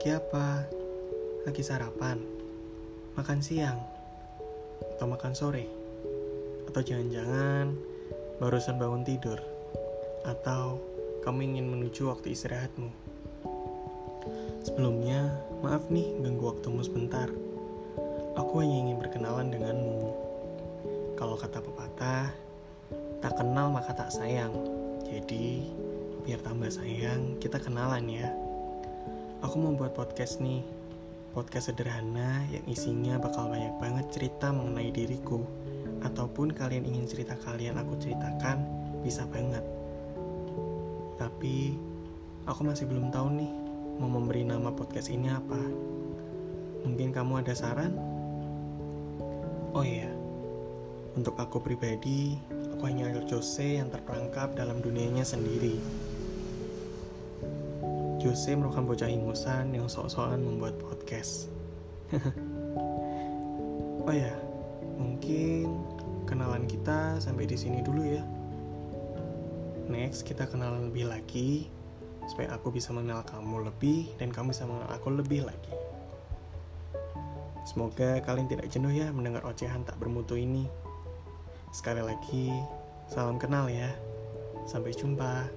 Lagi apa? Lagi sarapan? Makan siang? Atau makan sore? Atau jangan-jangan barusan bangun tidur? Atau kamu ingin menuju waktu istirahatmu? Sebelumnya, maaf nih ganggu waktumu sebentar. Aku hanya ingin berkenalan denganmu. Kalau kata pepatah, tak kenal maka tak sayang. Jadi, biar tambah sayang, kita kenalan ya. Aku mau buat podcast nih. Podcast sederhana yang isinya bakal banyak banget cerita mengenai diriku. Ataupun kalian ingin cerita kalian aku ceritakan, bisa banget. Tapi, aku masih belum tahu nih mau memberi nama podcast ini apa. Mungkin kamu ada saran? Oh iya, untuk aku pribadi, aku hanya Jose yang terperangkap dalam dunianya sendiri. Jose merupakan bocah ingusan yang sok-sokan membuat podcast. oh ya, mungkin kenalan kita sampai di sini dulu ya. Next, kita kenalan lebih lagi supaya aku bisa mengenal kamu lebih dan kamu bisa mengenal aku lebih lagi. Semoga kalian tidak jenuh ya mendengar ocehan tak bermutu ini. Sekali lagi, salam kenal ya. Sampai jumpa.